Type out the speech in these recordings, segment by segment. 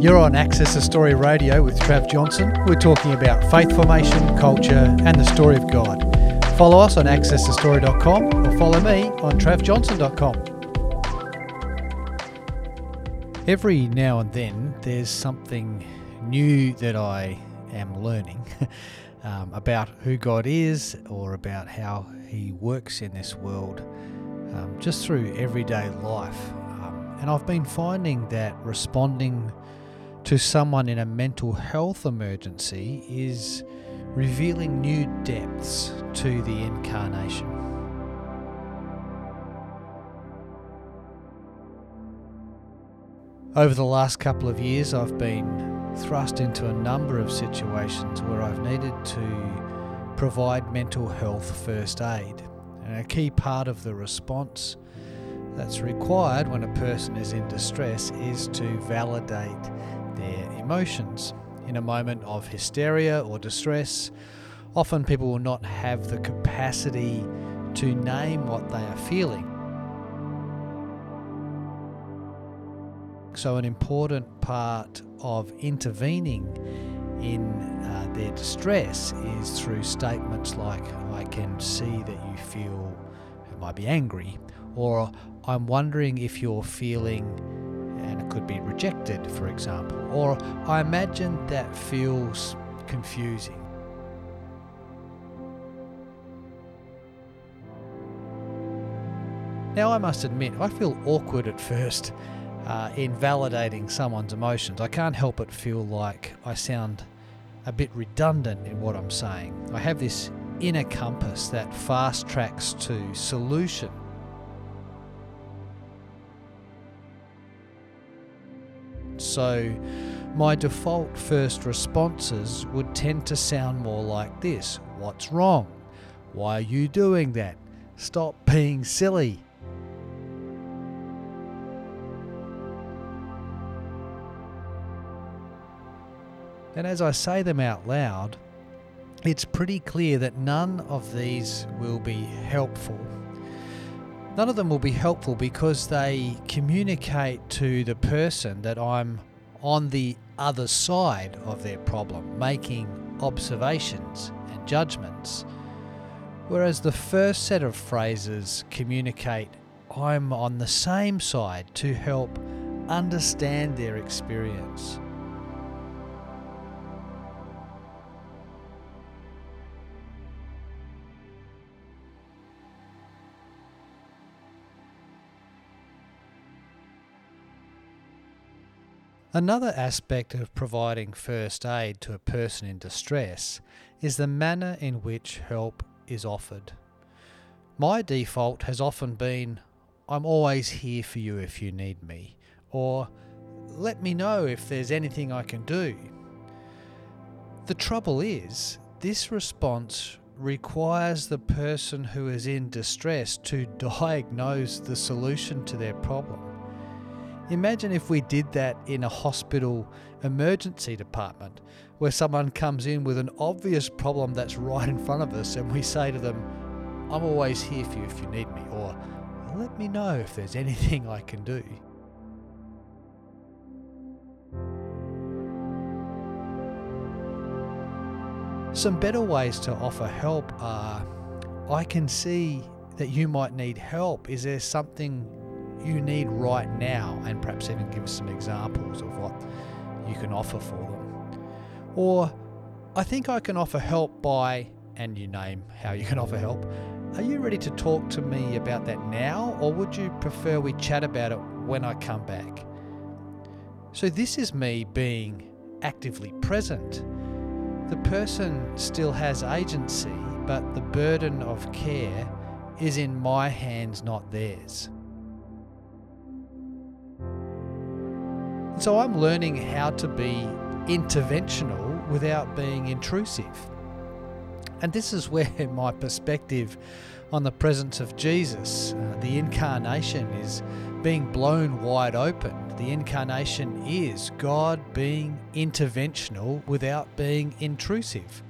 You're on Access the Story Radio with Trav Johnson. We're talking about faith formation, culture, and the story of God. Follow us on accessthestory.com or follow me on travjohnson.com. Every now and then, there's something new that I am learning um, about who God is or about how He works in this world um, just through everyday life. Um, and I've been finding that responding to someone in a mental health emergency is revealing new depths to the incarnation. Over the last couple of years, I've been thrust into a number of situations where I've needed to provide mental health first aid. And a key part of the response that's required when a person is in distress is to validate their emotions. In a moment of hysteria or distress, often people will not have the capacity to name what they are feeling. So, an important part of intervening in uh, their distress is through statements like, I can see that you feel, might be angry, or I'm wondering if you're feeling and it could be rejected, for example. Or I imagine that feels confusing. Now, I must admit, I feel awkward at first uh, in validating someone's emotions. I can't help but feel like I sound a bit redundant in what I'm saying. I have this inner compass that fast tracks to solution So, my default first responses would tend to sound more like this What's wrong? Why are you doing that? Stop being silly. And as I say them out loud, it's pretty clear that none of these will be helpful None of them will be helpful because they communicate to the person that I'm on the other side of their problem, making observations and judgments. Whereas the first set of phrases communicate I'm on the same side to help understand their experience. Another aspect of providing first aid to a person in distress is the manner in which help is offered. My default has often been I'm always here for you if you need me, or let me know if there's anything I can do. The trouble is, this response requires the person who is in distress to diagnose the solution to their problem. Imagine if we did that in a hospital emergency department where someone comes in with an obvious problem that's right in front of us and we say to them, I'm always here for you if you need me, or let me know if there's anything I can do. Some better ways to offer help are I can see that you might need help. Is there something you need right now, and perhaps even give some examples of what you can offer for them. Or, I think I can offer help by, and you name how you can offer help. Are you ready to talk to me about that now, or would you prefer we chat about it when I come back? So, this is me being actively present. The person still has agency, but the burden of care is in my hands, not theirs. So I'm learning how to be interventional without being intrusive. And this is where my perspective on the presence of Jesus, uh, the incarnation, is being blown wide open. The incarnation is God being interventional without being intrusive.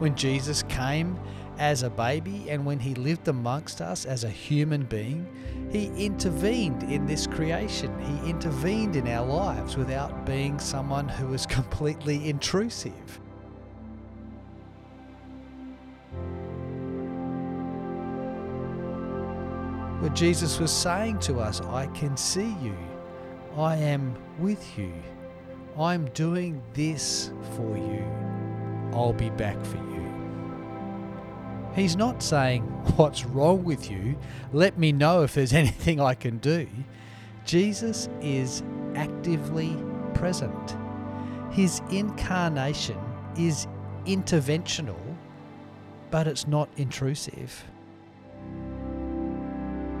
when Jesus came as a baby and when he lived amongst us as a human being, he intervened in this creation. He intervened in our lives without being someone who was completely intrusive. Where Jesus was saying to us, I can see you. I am with you. I'm doing this for you. I'll be back for you. He's not saying, What's wrong with you? Let me know if there's anything I can do. Jesus is actively present. His incarnation is interventional, but it's not intrusive.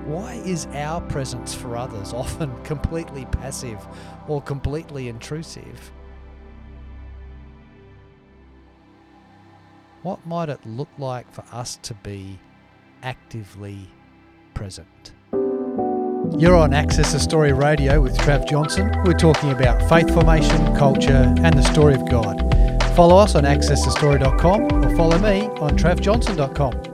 Why is our presence for others often completely passive or completely intrusive? What might it look like for us to be actively present? You're on Access the Story Radio with Trav Johnson. We're talking about faith formation, culture, and the story of God. Follow us on accessthestory.com or follow me on travjohnson.com.